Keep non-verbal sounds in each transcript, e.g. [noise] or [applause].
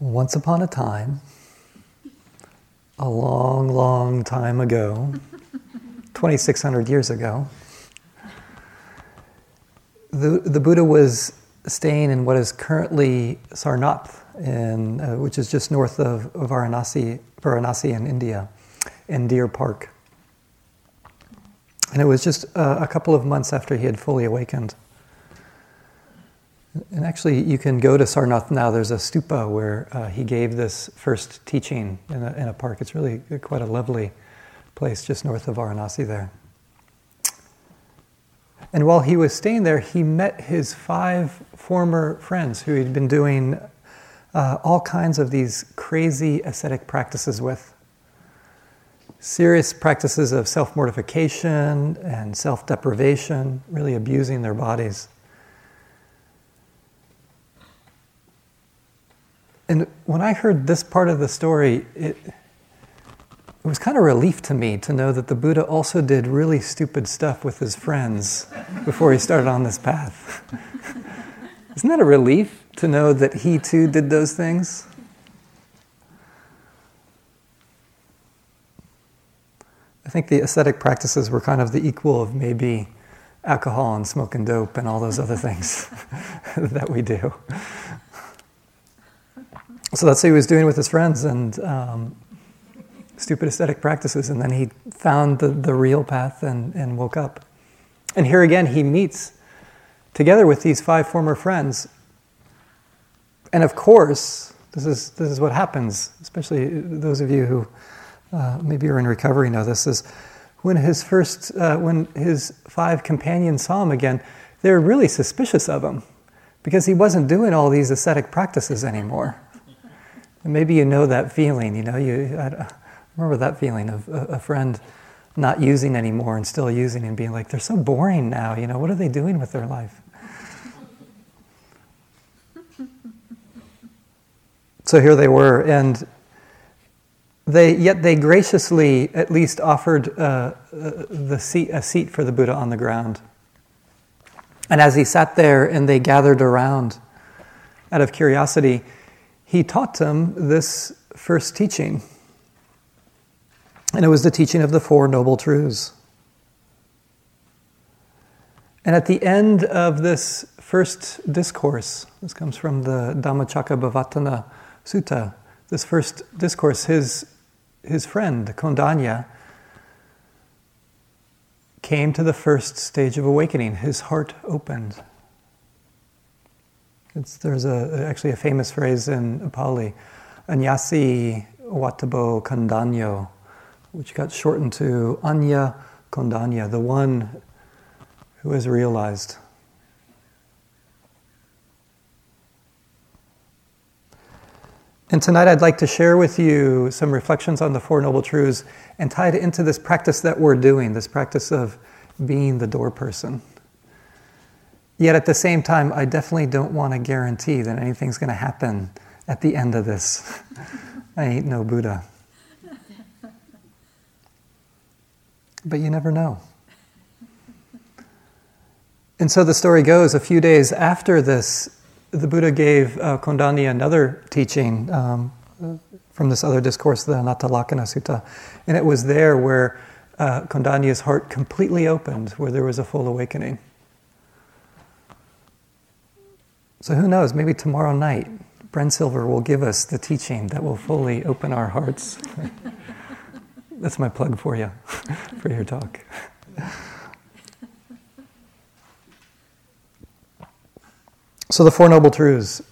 Once upon a time, a long, long time ago, [laughs] 2,600 years ago, the, the Buddha was staying in what is currently Sarnath, in, uh, which is just north of, of Varanasi, Varanasi in India, in Deer Park. And it was just uh, a couple of months after he had fully awakened. And actually, you can go to Sarnath now. There's a stupa where uh, he gave this first teaching in a, in a park. It's really quite a lovely place just north of Varanasi there. And while he was staying there, he met his five former friends who he'd been doing uh, all kinds of these crazy ascetic practices with. Serious practices of self mortification and self deprivation, really abusing their bodies. And when I heard this part of the story, it, it was kind of relief to me to know that the Buddha also did really stupid stuff with his friends before he started on this path. [laughs] Isn't that a relief to know that he too did those things? I think the ascetic practices were kind of the equal of maybe alcohol and smoking dope and all those other things [laughs] that we do so that's what he was doing with his friends and um, stupid ascetic practices. And then he found the, the real path and, and woke up. And here again, he meets together with these five former friends. And of course, this is, this is what happens, especially those of you who uh, maybe are in recovery know this, is when his first, uh, when his five companions saw him again, they were really suspicious of him because he wasn't doing all these ascetic practices anymore. Maybe you know that feeling, you know, you I remember that feeling of a, a friend not using anymore and still using and being like, they're so boring now, you know, what are they doing with their life? so here they were, and they, yet they graciously at least offered uh, uh, the seat, a seat for the Buddha on the ground. And as he sat there and they gathered around out of curiosity, he taught them this first teaching. And it was the teaching of the Four Noble Truths. And at the end of this first discourse, this comes from the Dhammacakkappavattana Sutta, this first discourse, his, his friend, Kondanya, came to the first stage of awakening. His heart opened. It's, there's a, actually a famous phrase in Pali, Anyasi Watabo Kondanyo, which got shortened to Anya Kondanya, the one who is realized. And tonight I'd like to share with you some reflections on the Four Noble Truths and tie it into this practice that we're doing, this practice of being the door person. Yet at the same time, I definitely don't want to guarantee that anything's going to happen at the end of this. [laughs] I ain't no Buddha. But you never know. And so the story goes a few days after this, the Buddha gave uh, Kondanya another teaching um, from this other discourse, the Anatta Sutta. And it was there where uh, Kondanya's heart completely opened, where there was a full awakening. So who knows, maybe tomorrow night, Bren Silver will give us the teaching that will fully open our hearts. [laughs] That's my plug for you, [laughs] for your talk. So, the Four Noble Truths.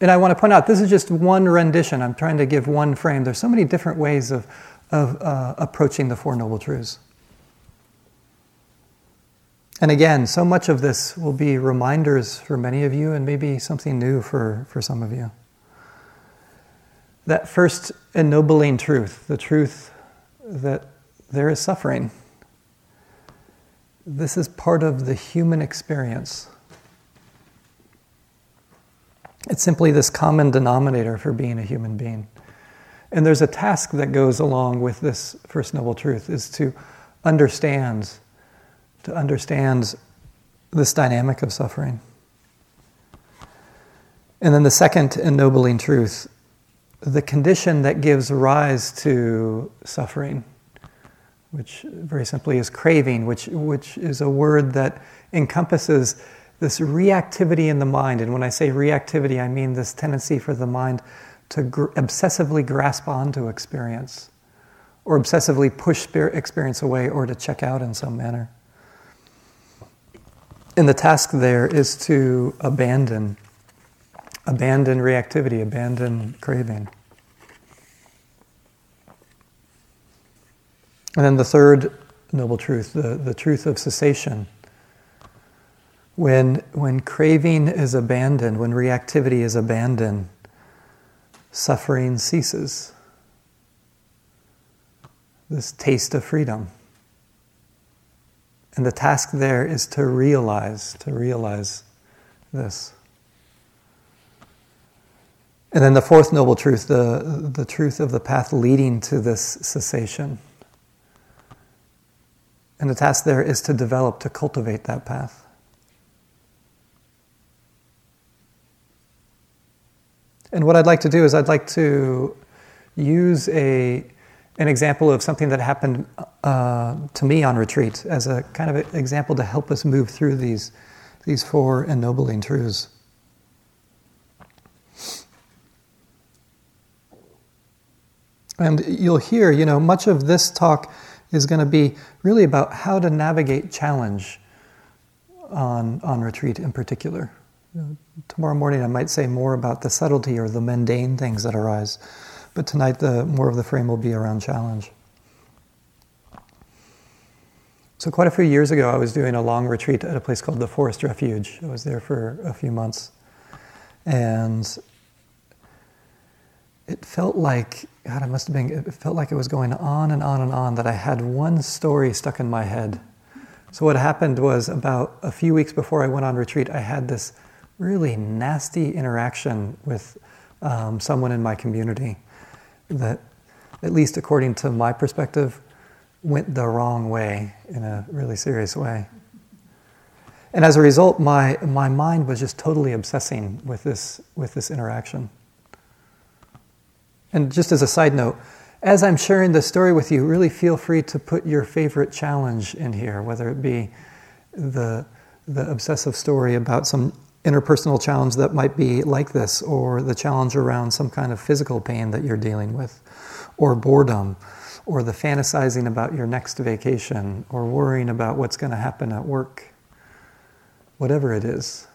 And I want to point out this is just one rendition. I'm trying to give one frame. There's so many different ways of, of uh, approaching the Four Noble Truths. And again, so much of this will be reminders for many of you and maybe something new for, for some of you. That first ennobling truth, the truth that there is suffering. This is part of the human experience. It's simply this common denominator for being a human being. And there's a task that goes along with this first noble truth is to understand to understand this dynamic of suffering. And then the second ennobling truth, the condition that gives rise to suffering, which very simply is craving, which, which is a word that encompasses this reactivity in the mind. And when I say reactivity, I mean this tendency for the mind to gr- obsessively grasp onto experience or obsessively push experience away or to check out in some manner. And the task there is to abandon, abandon reactivity, abandon craving. And then the third noble truth, the, the truth of cessation when, when craving is abandoned, when reactivity is abandoned, suffering ceases. This taste of freedom. And the task there is to realize, to realize this. And then the fourth noble truth, the, the truth of the path leading to this cessation. And the task there is to develop, to cultivate that path. And what I'd like to do is I'd like to use a, an example of something that happened uh, to me on retreat as a kind of example to help us move through these, these four ennobling truths. And you'll hear, you know, much of this talk is going to be really about how to navigate challenge on, on retreat in particular tomorrow morning I might say more about the subtlety or the mundane things that arise, but tonight the more of the frame will be around challenge. So quite a few years ago, I was doing a long retreat at a place called the Forest Refuge. I was there for a few months, and it felt like God. It must have been. It felt like it was going on and on and on. That I had one story stuck in my head. So what happened was about a few weeks before I went on retreat, I had this really nasty interaction with um, someone in my community that, at least according to my perspective, went the wrong way in a really serious way. And as a result, my, my mind was just totally obsessing with this, with this interaction. And just as a side note, as I'm sharing this story with you, really feel free to put your favorite challenge in here, whether it be the, the obsessive story about some interpersonal challenge that might be like this, or the challenge around some kind of physical pain that you're dealing with, or boredom, or the fantasizing about your next vacation, or worrying about what's going to happen at work. Whatever it is,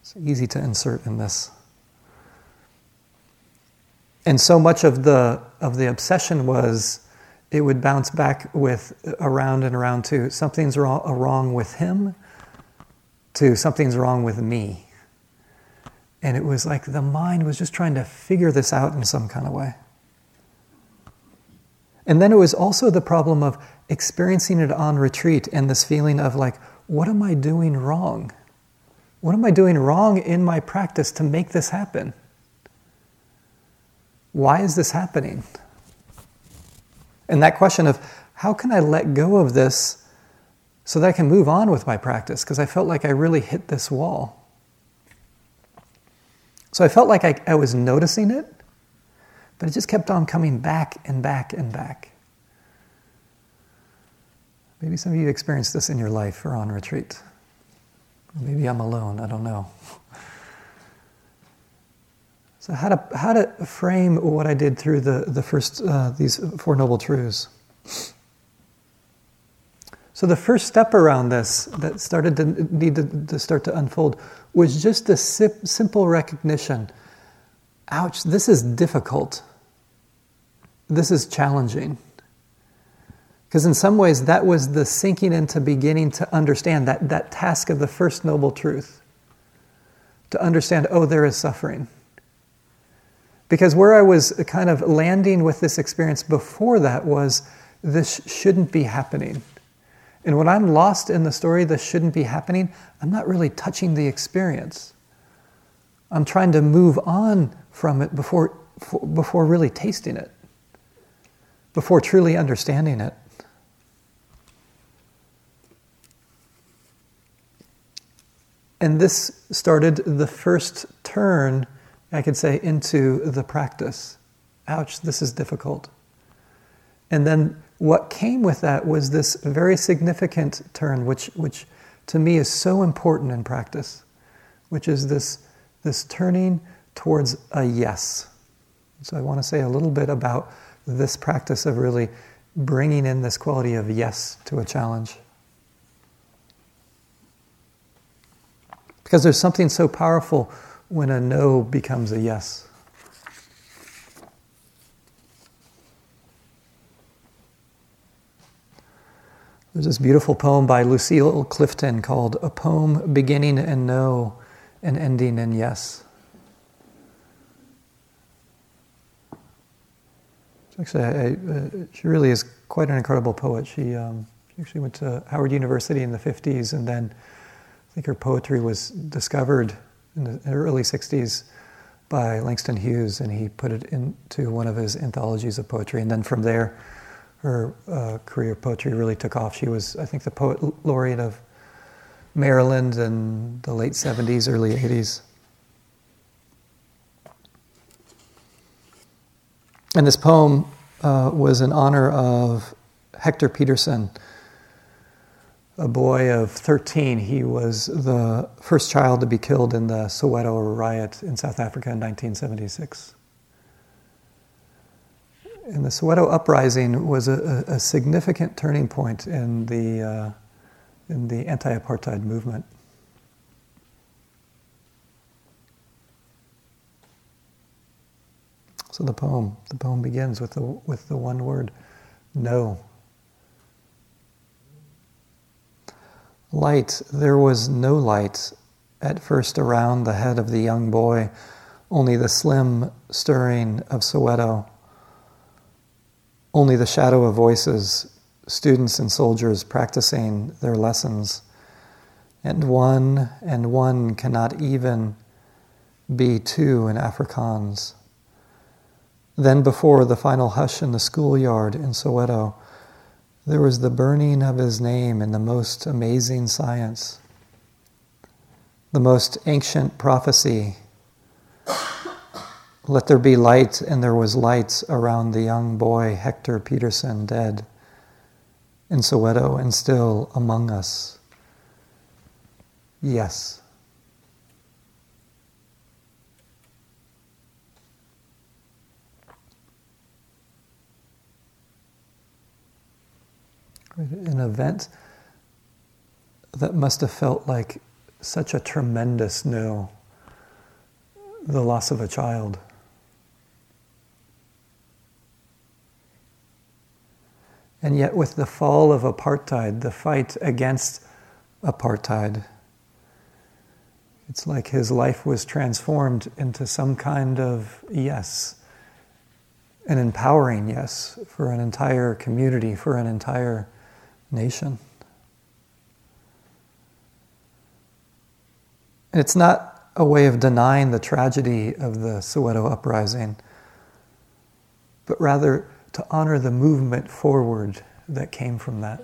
it's easy to insert in this. And so much of the, of the obsession was it would bounce back with around and around to something's wrong, wrong with him to something's wrong with me. And it was like the mind was just trying to figure this out in some kind of way. And then it was also the problem of experiencing it on retreat and this feeling of like, what am I doing wrong? What am I doing wrong in my practice to make this happen? Why is this happening? And that question of how can I let go of this so that I can move on with my practice because I felt like I really hit this wall. So I felt like I, I, was noticing it, but it just kept on coming back and back and back. Maybe some of you experienced this in your life or on retreat. maybe I'm alone, I don't know. So, how to, how to frame what I did through the, the first, uh, these Four Noble Truths. So the first step around this that started to need to, to start to unfold was just a simple recognition. Ouch, this is difficult. This is challenging. Because in some ways, that was the sinking into beginning to understand that, that task of the first noble truth. To understand, oh, there is suffering. Because where I was kind of landing with this experience before that was this shouldn't be happening. And when I'm lost in the story this shouldn't be happening, I'm not really touching the experience. I'm trying to move on from it before, before really tasting it, before truly understanding it. And this started the first turn, I could say, into the practice. Ouch, this is difficult. And then what came with that was this very significant turn, which, which to me is so important in practice, which is this, this turning towards a yes. So I want to say a little bit about this practice of really bringing in this quality of yes to a challenge. Because there's something so powerful when a no becomes a yes. There's this beautiful poem by Lucille Clifton called A Poem Beginning in No and Ending in Yes. Actually, I, I, she really is quite an incredible poet. She, um, she actually went to Howard University in the 50s, and then I think her poetry was discovered in the early 60s by Langston Hughes, and he put it into one of his anthologies of poetry. And then from there, her uh, career poetry really took off. She was, I think, the poet laureate of Maryland in the late 70s, early 80s. And this poem uh, was in honor of Hector Pieterson, a boy of 13. He was the first child to be killed in the Soweto riot in South Africa in 1976. And the Soweto uprising was a, a significant turning point in the, uh, in the anti apartheid movement. So the poem, the poem begins with the, with the one word, no. Light, there was no light at first around the head of the young boy, only the slim stirring of Soweto, only the shadow of voices, students and soldiers practicing their lessons. And one and one cannot even be two in Afrikaans. Then, before the final hush in the schoolyard in Soweto, there was the burning of his name in the most amazing science, the most ancient prophecy. Let there be light, and there was light around the young boy Hector Pieterson, dead in Soweto and still among us. Yes. An event that must have felt like such a tremendous no, the loss of a child. And yet, with the fall of apartheid, the fight against apartheid, it's like his life was transformed into some kind of yes, an empowering yes for an entire community, for an entire nation. And it's not a way of denying the tragedy of the Soweto uprising, but rather to honor the movement forward that came from that.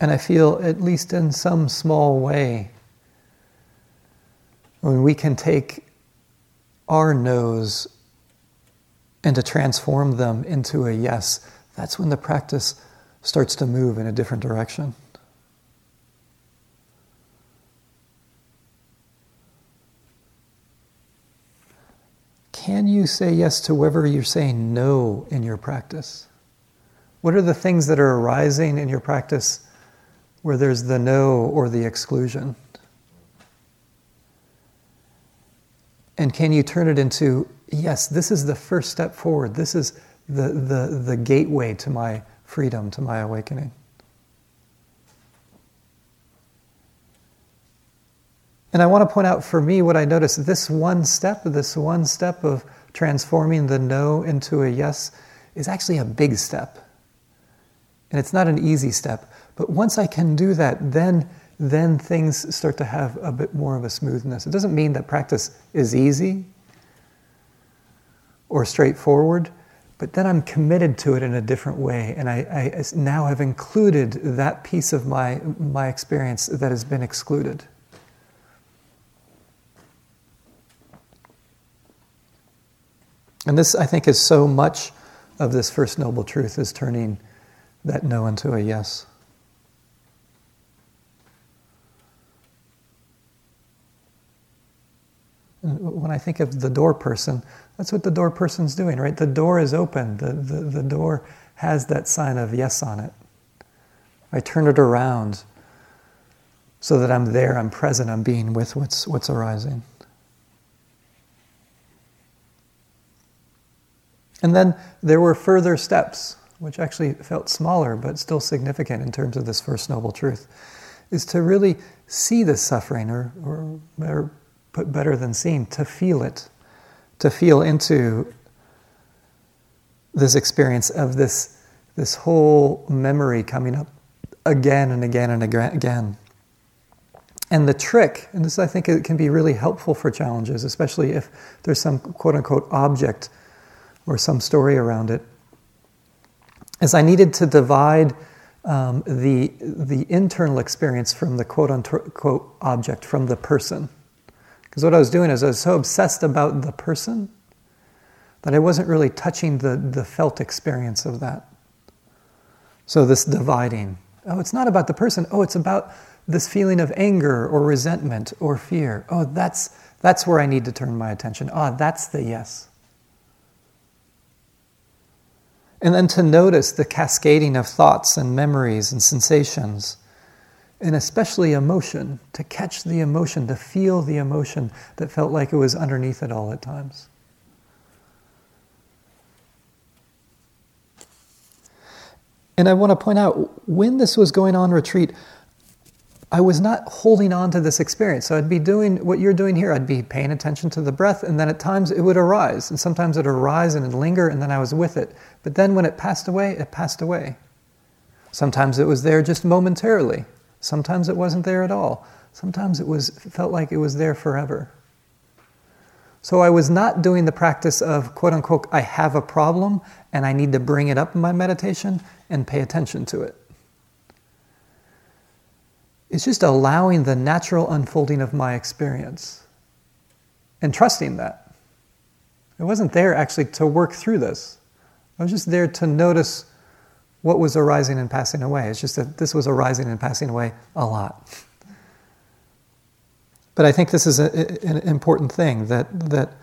And I feel, at least in some small way, when we can take our no's and to transform them into a yes, that's when the practice starts to move in a different direction. Can you say yes to whoever you're saying no in your practice? What are the things that are arising in your practice where there's the no or the exclusion? And can you turn it into, yes, this is the first step forward. This is the, the, the gateway to my freedom, to my awakening. And I want to point out for me what I noticed this one step, this one step of transforming the no into a yes, is actually a big step. And it's not an easy step. But once I can do that, then then things start to have a bit more of a smoothness. It doesn't mean that practice is easy or straightforward, but then I'm committed to it in a different way, and I, I now have included that piece of my, my experience that has been excluded. And this, I think, is so much of this first noble truth is turning that no into a yes. when I think of the door person, that's what the door person's doing, right? The door is open. The, the, the door has that sign of yes on it. I turn it around so that I'm there, I'm present, I'm being with what's, what's arising. And then there were further steps, which actually felt smaller but still significant in terms of this first noble truth, is to really see the suffering, or, or, or put better than seen, to feel it, to feel into this experience of this, this whole memory coming up again and again and again. And the trick, and this I think it can be really helpful for challenges, especially if there's some quote unquote object or some story around it, is I needed to divide um, the, the internal experience from the quote unquote object, from the person. Because what I was doing is I was so obsessed about the person that I wasn't really touching the, the felt experience of that. So, this dividing. Oh, it's not about the person. Oh, it's about this feeling of anger or resentment or fear. Oh, that's, that's where I need to turn my attention. Ah, that's the yes. And then to notice the cascading of thoughts and memories and sensations and especially emotion, to catch the emotion, to feel the emotion that felt like it was underneath it all at times. And I want to point out when this was going on retreat, I was not holding on to this experience. So I'd be doing what you're doing here. I'd be paying attention to the breath, and then at times it would arise. And sometimes it would arise and linger, and then I was with it. But then when it passed away, it passed away. Sometimes it was there just momentarily. Sometimes it wasn't there at all. Sometimes it was felt like it was there forever. So I was not doing the practice of quote unquote I have a problem and I need to bring it up in my meditation and pay attention to it. It's just allowing the natural unfolding of my experience and trusting that. I wasn't there actually to work through this. I was just there to notice what was arising and passing away. It's just that this was arising and passing away a lot. But I think this is a, an important thing that, that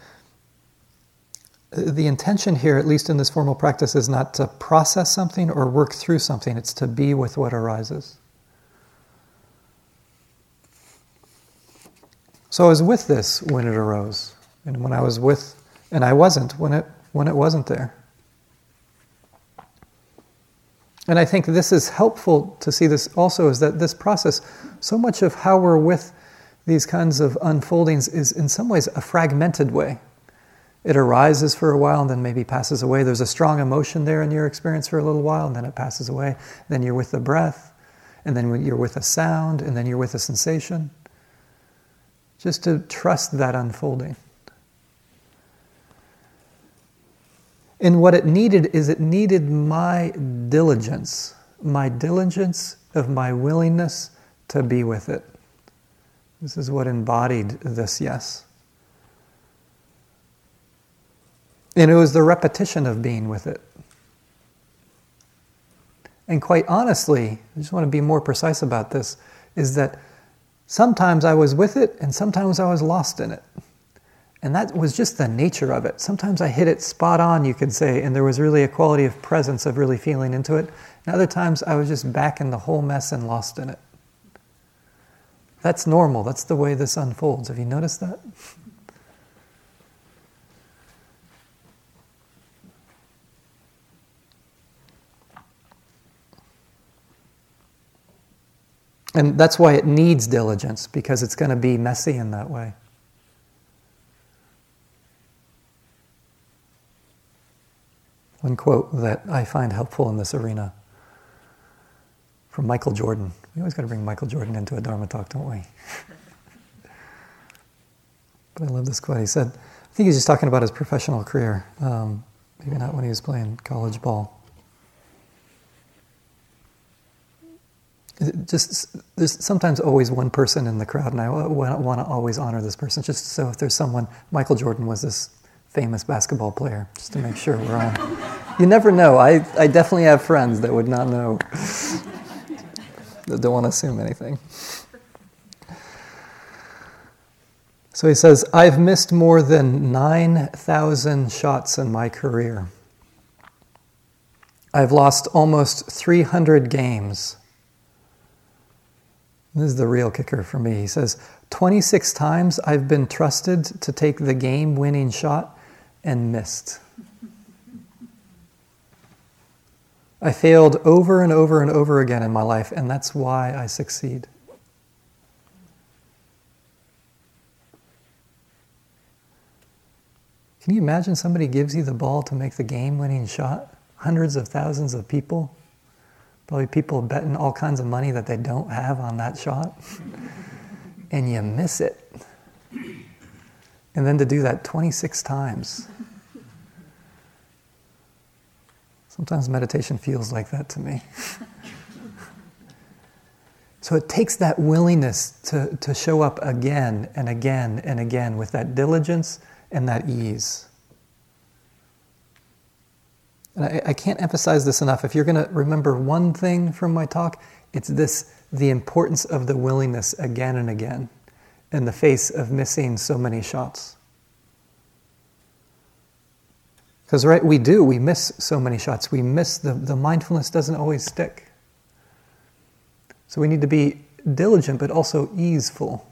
the intention here, at least in this formal practice, is not to process something or work through something, it's to be with what arises. So I was with this when it arose, and when I was with, and I wasn't when it when it wasn't there. And I think this is helpful to see this also is that this process, so much of how we're with these kinds of unfoldings is in some ways a fragmented way. It arises for a while and then maybe passes away. There's a strong emotion there in your experience for a little while and then it passes away. Then you're with the breath, and then you're with a sound, and then you're with a sensation. Just to trust that unfolding. And what it needed is it needed my diligence, my diligence of my willingness to be with it. This is what embodied this yes. And it was the repetition of being with it. And quite honestly, I just want to be more precise about this, is that sometimes I was with it and sometimes I was lost in it. And that was just the nature of it. Sometimes I hit it spot on, you could say, and there was really a quality of presence of really feeling into it. And other times I was just back in the whole mess and lost in it. That's normal. That's the way this unfolds. Have you noticed that? And that's why it needs diligence, because it's going to be messy in that way. One quote that I find helpful in this arena from Michael Jordan. We always got to bring Michael Jordan into a Dharma talk, don't we? [laughs] but I love this quote. He said, I think he's just talking about his professional career. Um, maybe not when he was playing college ball. Just there's sometimes always one person in the crowd, and I want to always honor this person. Just so if there's someone, Michael Jordan was this famous basketball player, just to make sure we're on. [laughs] You never know. I, I definitely have friends that would not know, [laughs] that don't want to assume anything. So he says, I've missed more than 9,000 shots in my career. I've lost almost 300 games. This is the real kicker for me. He says, 26 times I've been trusted to take the game winning shot and missed. I failed over and over and over again in my life, and that's why I succeed. Can you imagine somebody gives you the ball to make the game winning shot? Hundreds of thousands of people Probably people betting all kinds of money that they don't have on that shot. and you miss it. And then to do that 26 times. Sometimes meditation feels like that to me. so it takes that willingness to, to show up again and again and again with that diligence and that ease. And I, I can't emphasize this enough. If you're going to remember one thing from my talk, it's this the importance of the willingness again and again in the face of missing so many shots. Because, right, we do, we miss so many shots. We miss the, the mindfulness doesn't always stick. So we need to be diligent but also easeful.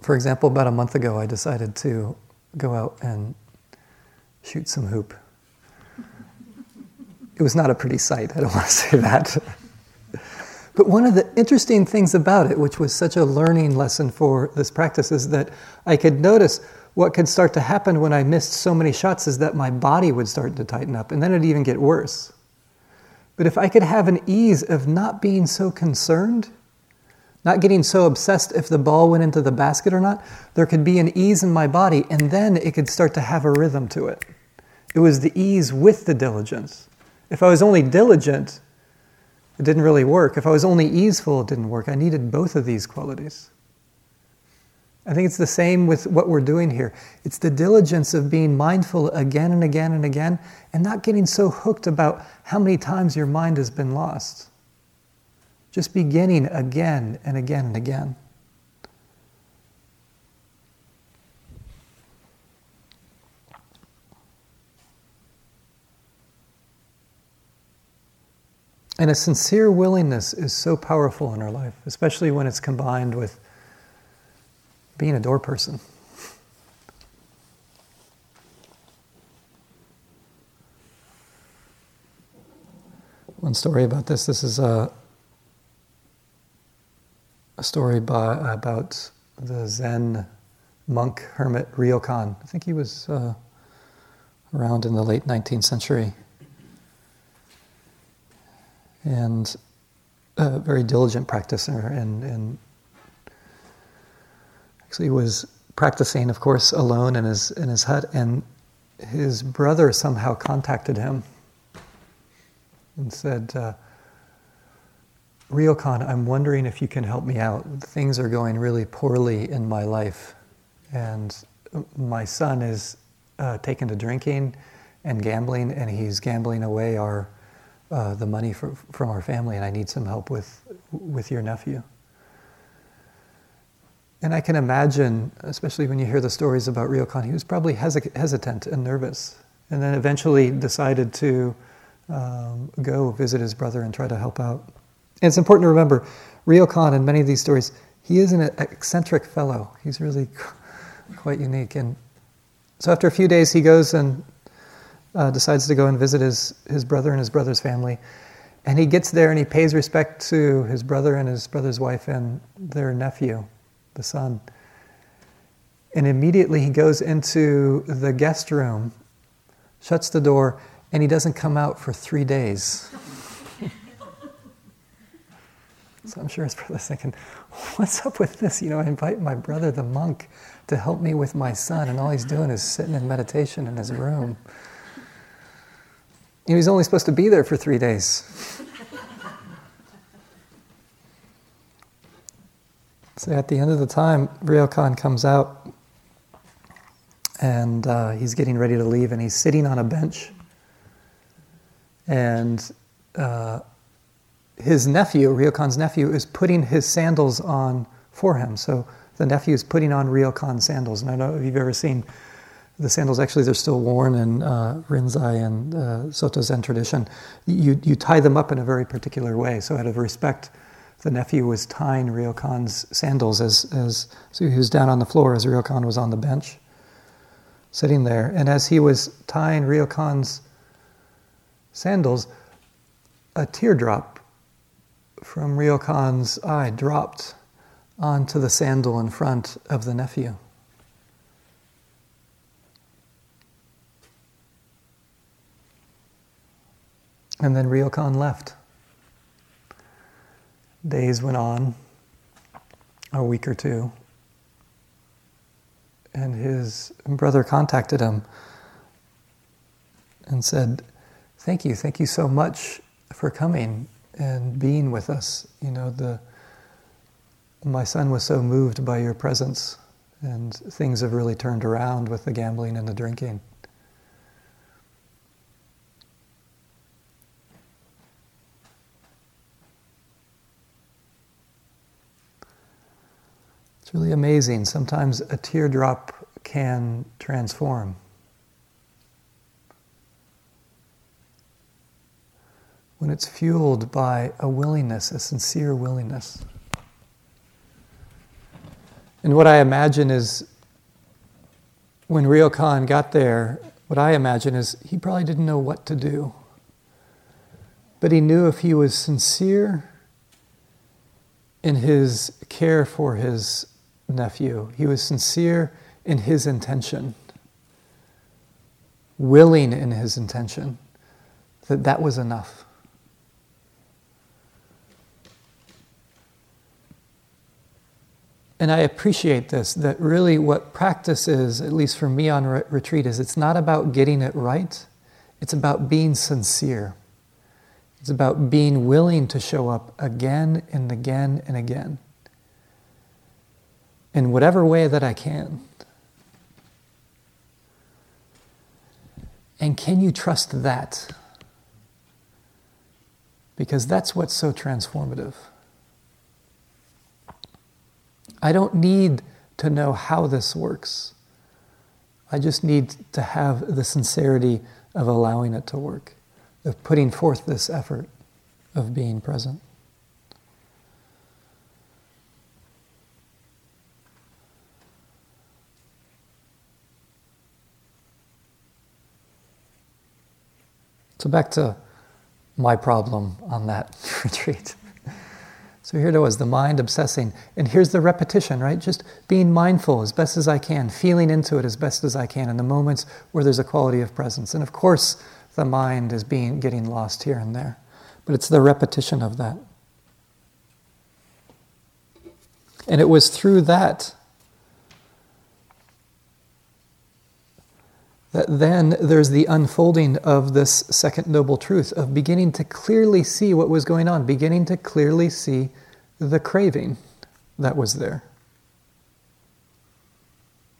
For example, about a month ago, I decided to go out and shoot some hoop. It was not a pretty sight, I don't [laughs] want to say that. but one of the interesting things about it, which was such a learning lesson for this practice, is that I could notice what could start to happen when I missed so many shots is that my body would start to tighten up, and then it'd even get worse. But if I could have an ease of not being so concerned, not getting so obsessed if the ball went into the basket or not. There could be an ease in my body, and then it could start to have a rhythm to it. It was the ease with the diligence. If I was only diligent, it didn't really work. If I was only easeful, it didn't work. I needed both of these qualities. I think it's the same with what we're doing here. It's the diligence of being mindful again and again and again and not getting so hooked about how many times your mind has been lost. Just beginning again and again and again. And a sincere willingness is so powerful in our life, especially when it's combined with being a door person. One story about this this is a, a story by, about the Zen monk hermit Ryokan. I think he was uh, around in the late 19th century. And a very diligent practitioner, and, and actually was practicing, of course, alone in his, in his hut, and his brother somehow contacted him and said, uh, Ryokan, I'm wondering if you can help me out. Things are going really poorly in my life. And my son is uh, taken to drinking and gambling, and he's gambling away our, uh, the money for, from our family, and I need some help with, with your nephew. And I can imagine, especially when you hear the stories about Ryokan, he was probably hesitant and nervous, and then eventually decided to um, go visit his brother and try to help out. And it's important to remember, Ryokan in many of these stories, he is an eccentric fellow. He's really [laughs] quite unique. And so after a few days, he goes and uh, decides to go and visit his, his brother and his brother's family. And he gets there and he pays respect to his brother and his brother's wife and their nephew, the son. And immediately he goes into the guest room, shuts the door, and he doesn't come out for three days. [laughs] So I'm sure his brother's thinking, what's up with this? You know, I invite my brother, the monk, to help me with my son, and all he's doing is sitting in meditation in his room. He was only supposed to be there for three days. so at the end of the time, Ryokan comes out and uh, he's getting ready to leave, and he's sitting on a bench. And uh, his nephew, Ryokan's nephew, is putting his sandals on for him. So the nephew is putting on Ryokan sandals. And I don't know if you've ever seen the sandals, actually, they're still worn in uh, Rinzai and uh, Soto Zen tradition. You, you tie them up in a very particular way. So, out of respect, the nephew was tying Ryokan's sandals as, as so he was down on the floor as Ryokan was on the bench, sitting there. And as he was tying Ryokan's sandals, a teardrop from Ryokan's eye dropped onto the sandal in front of the nephew. And then Ryokan left. Days went on, a week or two, and his brother contacted him and said, Thank you, thank you so much for coming and being with us. You know, the my son was so moved by your presence, and things have really turned around with the gambling and the drinking. It's really amazing. Sometimes a teardrop can transform. When it's fueled by a willingness, a sincere willingness. And what I imagine is when Ryokan got there, what I imagine is he probably didn't know what to do. But he knew if he was sincere in his care for his nephew, he was sincere in his intention, willing in his intention, that that was enough. And I appreciate this that really what practice is, at least for me on re- retreat, is it's not about getting it right, it's about being sincere. It's about being willing to show up again and again and again in whatever way that I can. And can you trust that? Because that's what's so transformative. I don't need to know how this works. I just need to have the sincerity of allowing it to work, of putting forth this effort of being present. So, back to my problem on that [laughs] retreat. So here it was, the mind obsessing. And here's the repetition, right? Just being mindful as best as I can, feeling into it as best as I can in the moments where there's a quality of presence. And of course, the mind is being getting lost here and there. But it's the repetition of that. And it was through that that then there's the unfolding of this second noble truth of beginning to clearly see what was going on, beginning to clearly see the craving that was there.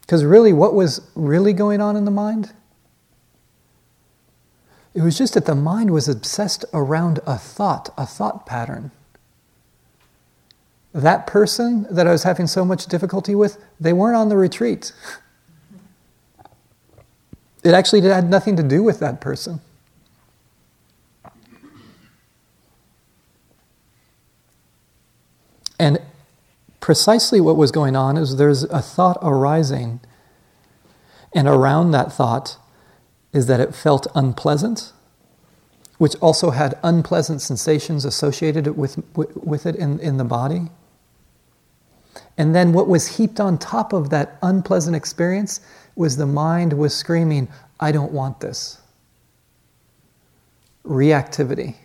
Because really, what was really going on in the mind? It was just that the mind was obsessed around a thought, a thought pattern. That person that I was having so much difficulty with, they weren't on the retreat. [laughs] It actually had nothing to do with that person. And precisely what was going on is there's a thought arising, and around that thought is that it felt unpleasant, which also had unpleasant sensations associated with, with it in, in the body. And then what was heaped on top of that unpleasant experience was the mind was screaming, I don't want this. Reactivity.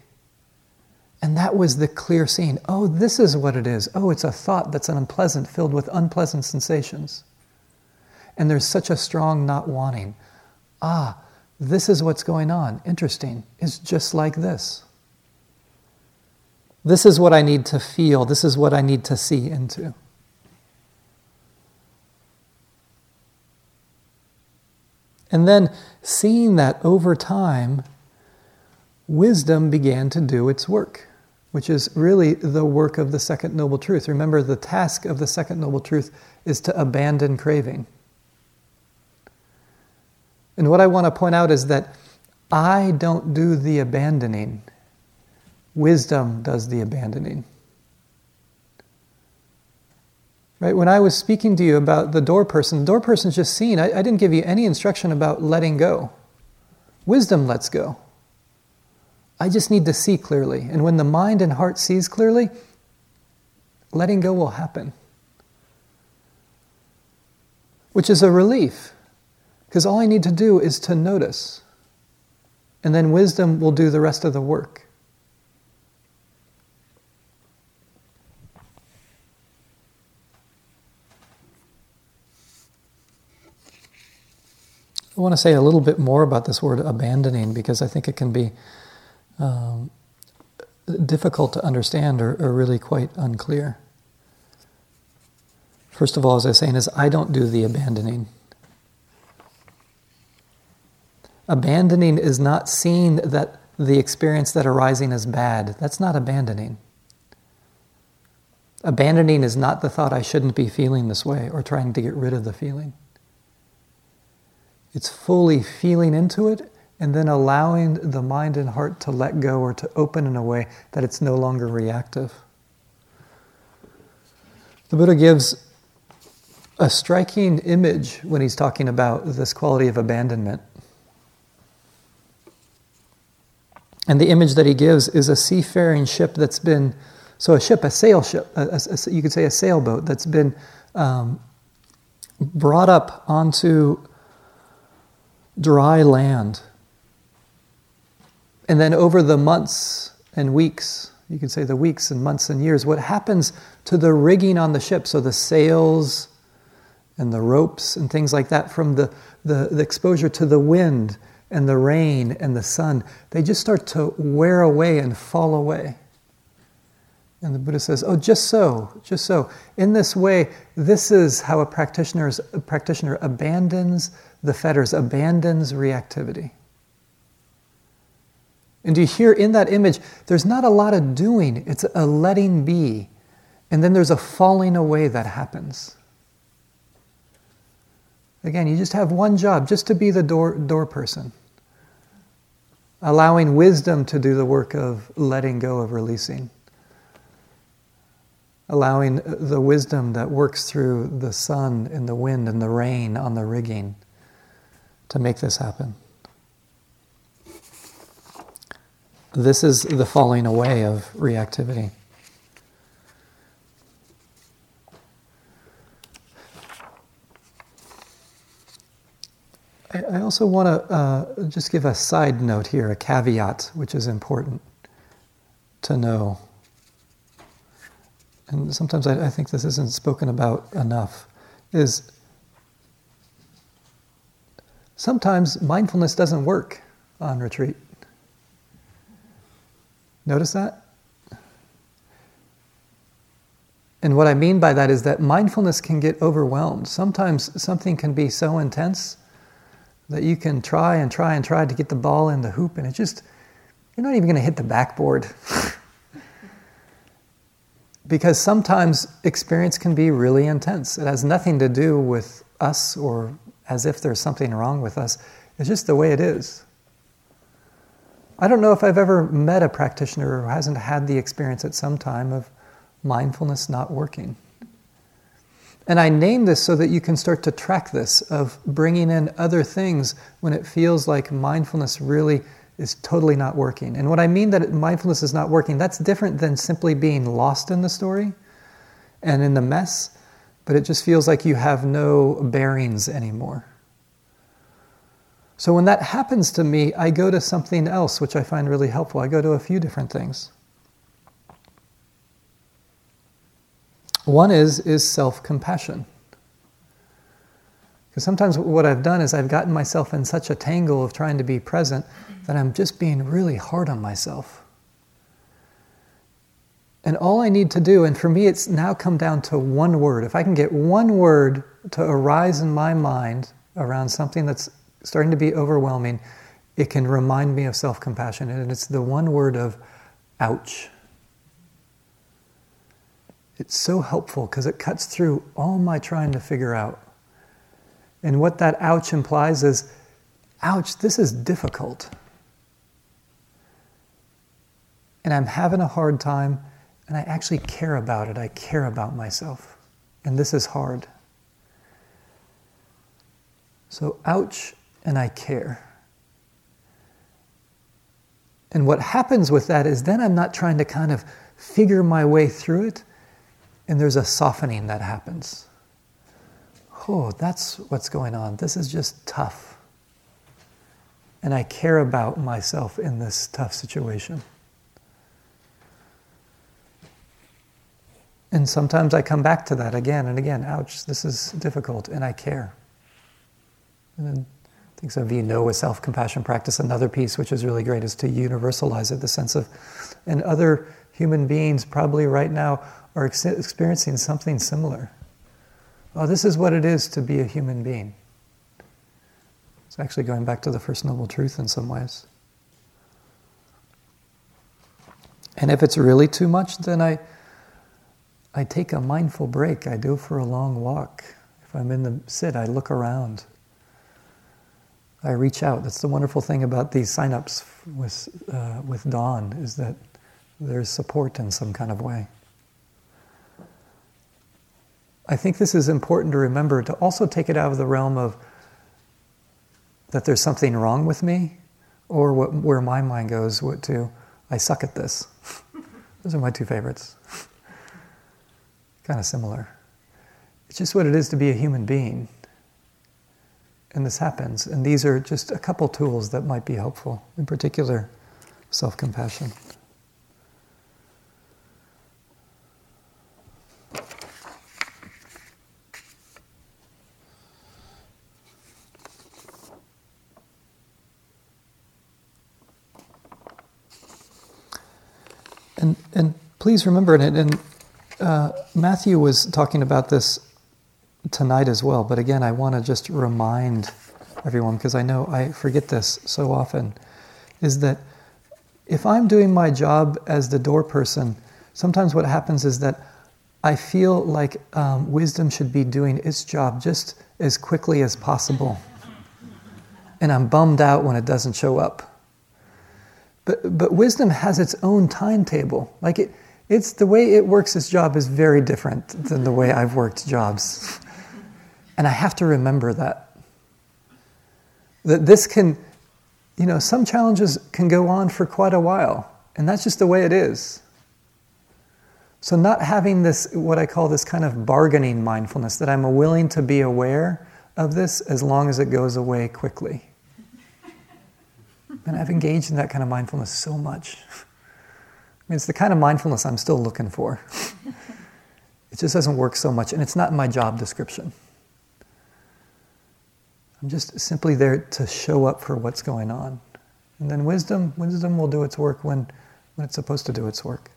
And that was the clear scene. Oh, this is what it is. Oh, it's a thought that's an unpleasant, filled with unpleasant sensations. And there's such a strong not wanting. Ah, this is what's going on. Interesting. It's just like this. This is what I need to feel. This is what I need to see into. And then seeing that over time, wisdom began to do its work, which is really the work of the second noble truth. Remember, the task of the second noble truth is to abandon craving. And what I want to point out is that I don't do the abandoning, wisdom does the abandoning. Right? When I was speaking to you about the door person, the door person's just seen. I, I didn't give you any instruction about letting go. Wisdom lets go. I just need to see clearly. And when the mind and heart sees clearly, letting go will happen. Which is a relief, because all I need to do is to notice. And then wisdom will do the rest of the work. I want to say a little bit more about this word abandoning because I think it can be um, difficult to understand or, or, really quite unclear. First of all, as I was saying, is I don't do the abandoning. Abandoning is not seeing that the experience that arising is bad. That's not abandoning. Abandoning is not the thought I shouldn't be feeling this way or trying to get rid of the feeling. It's fully feeling into it and then allowing the mind and heart to let go or to open in a way that it's no longer reactive. The Buddha gives a striking image when he's talking about this quality of abandonment. And the image that he gives is a seafaring ship that's been, so a ship, a sail ship, a, a, you could say a sailboat that's been um, brought up onto dry land. And then over the months and weeks, you can say the weeks and months and years, what happens to the rigging on the ship, so the sails and the ropes and things like that, from the, the, the exposure to the wind and the rain and the sun, they just start to wear away and fall away. And the Buddha says, "Oh, just so, just so. In this way, this is how a practitioner, a practitioner abandons the fetters, abandons reactivity. And do you hear in that image, there's not a lot of doing, it's a letting be. And then there's a falling away that happens. Again, you just have one job, just to be the door, door person. Allowing wisdom to do the work of letting go, of releasing. Allowing the wisdom that works through the sun and the wind and the rain on the rigging to make this happen. This is the falling away of reactivity. I also want to uh, just give a side note here, a caveat, which is important to know. And sometimes I, I think this isn't spoken about enough. Is Sometimes mindfulness doesn't work on retreat. Notice that? And what I mean by that is that mindfulness can get overwhelmed. Sometimes something can be so intense that you can try and try and try to get the ball in the hoop, and it just, you're not even going to hit the backboard. [laughs] because sometimes experience can be really intense. It has nothing to do with us or as if there's something wrong with us. It's just the way it is. I don't know if I've ever met a practitioner who hasn't had the experience at some time of mindfulness not working. And I name this so that you can start to track this of bringing in other things when it feels like mindfulness really is totally not working. And what I mean that mindfulness is not working, that's different than simply being lost in the story and in the mess, but it just feels like you have no bearings anymore. So when that happens to me, I go to something else, which I find really helpful. I go to a few different things. One is is self-compassion. Because sometimes what I've done is I've gotten myself in such a tangle of trying to be present that I'm just being really hard on myself. And all I need to do, and for me, it's now come down to one word. If I can get one word to arise in my mind around something that's starting to be overwhelming, it can remind me of self compassion. And it's the one word of ouch. It's so helpful because it cuts through all my trying to figure out. And what that ouch implies is ouch, this is difficult. And I'm having a hard time, and I actually care about it. I care about myself. And this is hard. So, ouch, and I care. And what happens with that is then I'm not trying to kind of figure my way through it, and there's a softening that happens. Oh, that's what's going on. This is just tough. And I care about myself in this tough situation. And sometimes I come back to that again and again. Ouch, this is difficult, and I care. And then I think some of you know a self compassion practice. Another piece, which is really great, is to universalize it the sense of, and other human beings probably right now are ex- experiencing something similar. Oh, this is what it is to be a human being. It's actually going back to the First Noble Truth in some ways. And if it's really too much, then I, I take a mindful break. I go for a long walk. If I'm in the sit, I look around. I reach out. That's the wonderful thing about these sign-ups with, uh, with Dawn is that there's support in some kind of way. I think this is important to remember to also take it out of the realm of that there's something wrong with me, or what, where my mind goes what to I suck at this. [laughs] Those are my two favorites. [laughs] kind of similar. It's just what it is to be a human being. And this happens. And these are just a couple tools that might be helpful, in particular, self compassion. And, and please remember, and, and uh, Matthew was talking about this tonight as well, but again, I want to just remind everyone, because I know I forget this so often, is that if I'm doing my job as the door person, sometimes what happens is that I feel like um, wisdom should be doing its job just as quickly as possible. And I'm bummed out when it doesn't show up. But, but wisdom has its own timetable. Like it, it's the way it works its job is very different than the way I've worked jobs. And I have to remember that. That this can, you know, some challenges can go on for quite a while, and that's just the way it is. So, not having this, what I call this kind of bargaining mindfulness, that I'm willing to be aware of this as long as it goes away quickly. And I've engaged in that kind of mindfulness so much. [laughs] I mean, it's the kind of mindfulness I'm still looking for. [laughs] it just doesn't work so much, and it's not in my job description. I'm just simply there to show up for what's going on. And then wisdom, wisdom will do its work when, when it's supposed to do its work.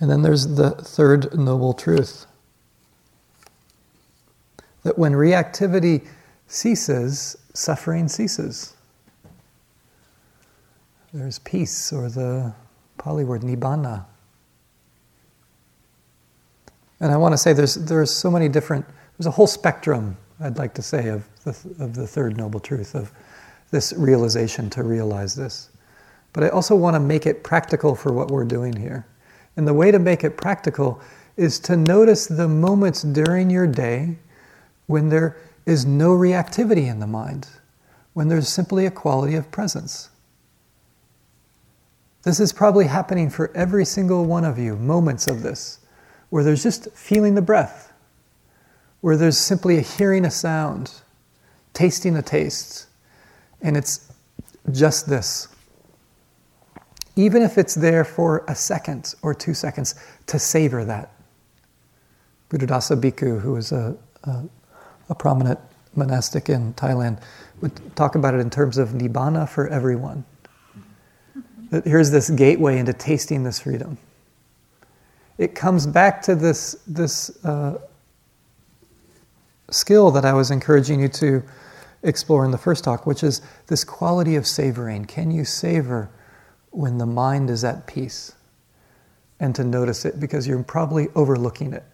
And then there's the third noble truth that when reactivity ceases, suffering ceases. There's peace, or the Pali word nibbana. And I want to say there's, there's so many different, there's a whole spectrum, I'd like to say, of the, of the third noble truth, of this realization to realize this. But I also want to make it practical for what we're doing here. And the way to make it practical is to notice the moments during your day when there is no reactivity in the mind, when there's simply a quality of presence. This is probably happening for every single one of you, moments of this, where there's just feeling the breath, where there's simply a hearing a sound, tasting a taste, and it's just this. even if it's there for a second or two seconds, to savor that. Buddhadasa Bhikkhu, who was a, a, a prominent monastic in Thailand, would talk about it in terms of nibbana for everyone. That here's this gateway into tasting this freedom. It comes back to this, this uh, skill that I was encouraging you to explore in the first talk, which is this quality of savoring. Can you savor when the mind is at peace? And to notice it because you're probably overlooking it.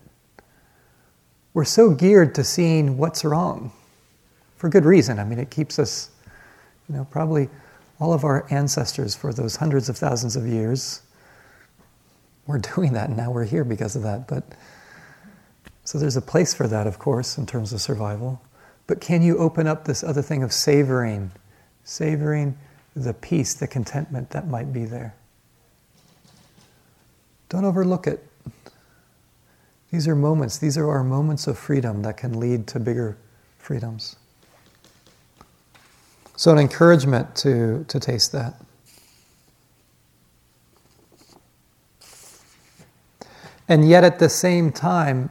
We're so geared to seeing what's wrong for good reason. I mean, it keeps us, you know, probably all of our ancestors for those hundreds of thousands of years we're [laughs] doing that and now we're here because of that. But so there's a place for that, of course, in terms of survival. But can you open up this other thing of savoring, savoring the peace, the contentment that might be there? Don't overlook it. These are moments, these are our moments of freedom that can lead to bigger freedoms. So, an encouragement to, to taste that. And yet, at the same time,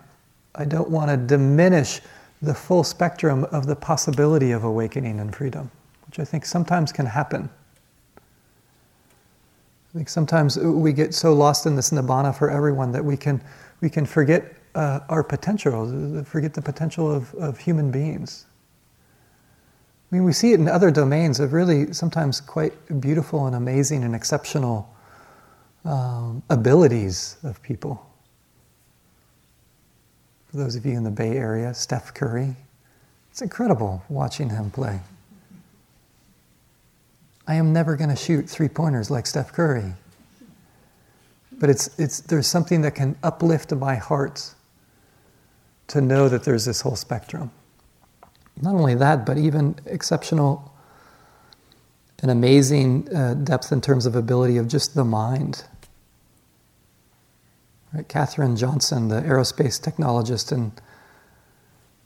I don't want to diminish the full spectrum of the possibility of awakening and freedom, which I think sometimes can happen. I think sometimes we get so lost in this nibbana for everyone that we can, we can forget uh, our potential, forget the potential of, of human beings. I mean, we see it in other domains of really sometimes quite beautiful and amazing and exceptional um, abilities of people. For those of you in the Bay Area, Steph Curry, it's incredible watching him play. I am never going to shoot three pointers like Steph Curry. But it's, it's, there's something that can uplift my heart to know that there's this whole spectrum. Not only that, but even exceptional and amazing uh, depth in terms of ability of just the mind. Right? Katherine Johnson, the aerospace technologist and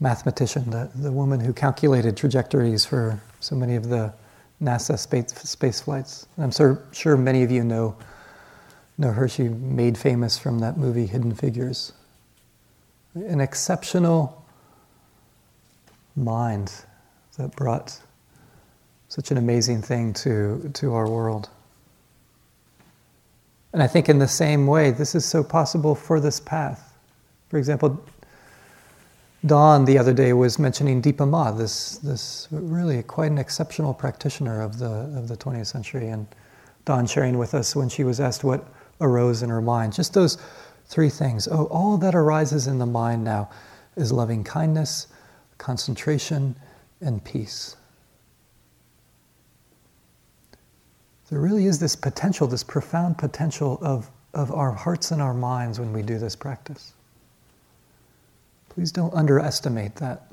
mathematician, the, the woman who calculated trajectories for so many of the NASA space, space flights. I'm so, sure many of you know, know Hershey made famous from that movie Hidden Figures. An exceptional mind that brought such an amazing thing to, to our world. And I think in the same way, this is so possible for this path. For example, Dawn the other day was mentioning Dipa Ma, this, this really quite an exceptional practitioner of the, of the 20th century. And Dawn sharing with us when she was asked what arose in her mind. Just those three things. Oh, all that arises in the mind now is loving kindness, concentration, and peace. there really is this potential, this profound potential of, of our hearts and our minds when we do this practice. Please don't underestimate that.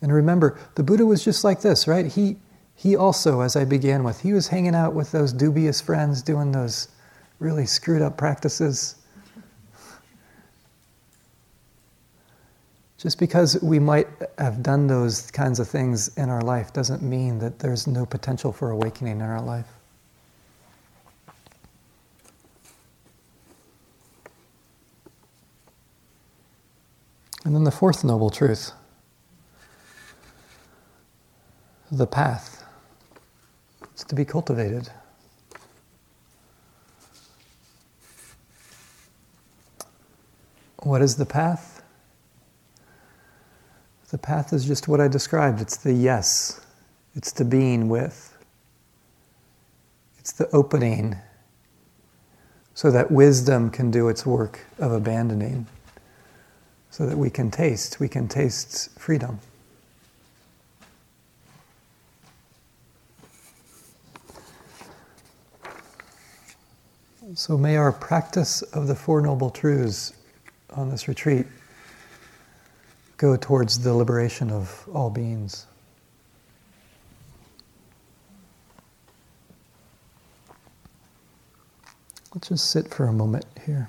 And remember, the Buddha was just like this, right? He, he also, as I began with, he was hanging out with those dubious friends doing those really screwed up practices. Just because we might have done those kinds of things in our life doesn't mean that there's no potential for awakening in our life. And then the fourth noble truth the path is to be cultivated. What is the path? The path is just what I described it's the yes, it's the being with, it's the opening so that wisdom can do its work of abandoning, so that we can taste, we can taste freedom. So may our practice of the Four Noble Truths on this retreat go towards the liberation of all beings. Let's just sit for a moment here.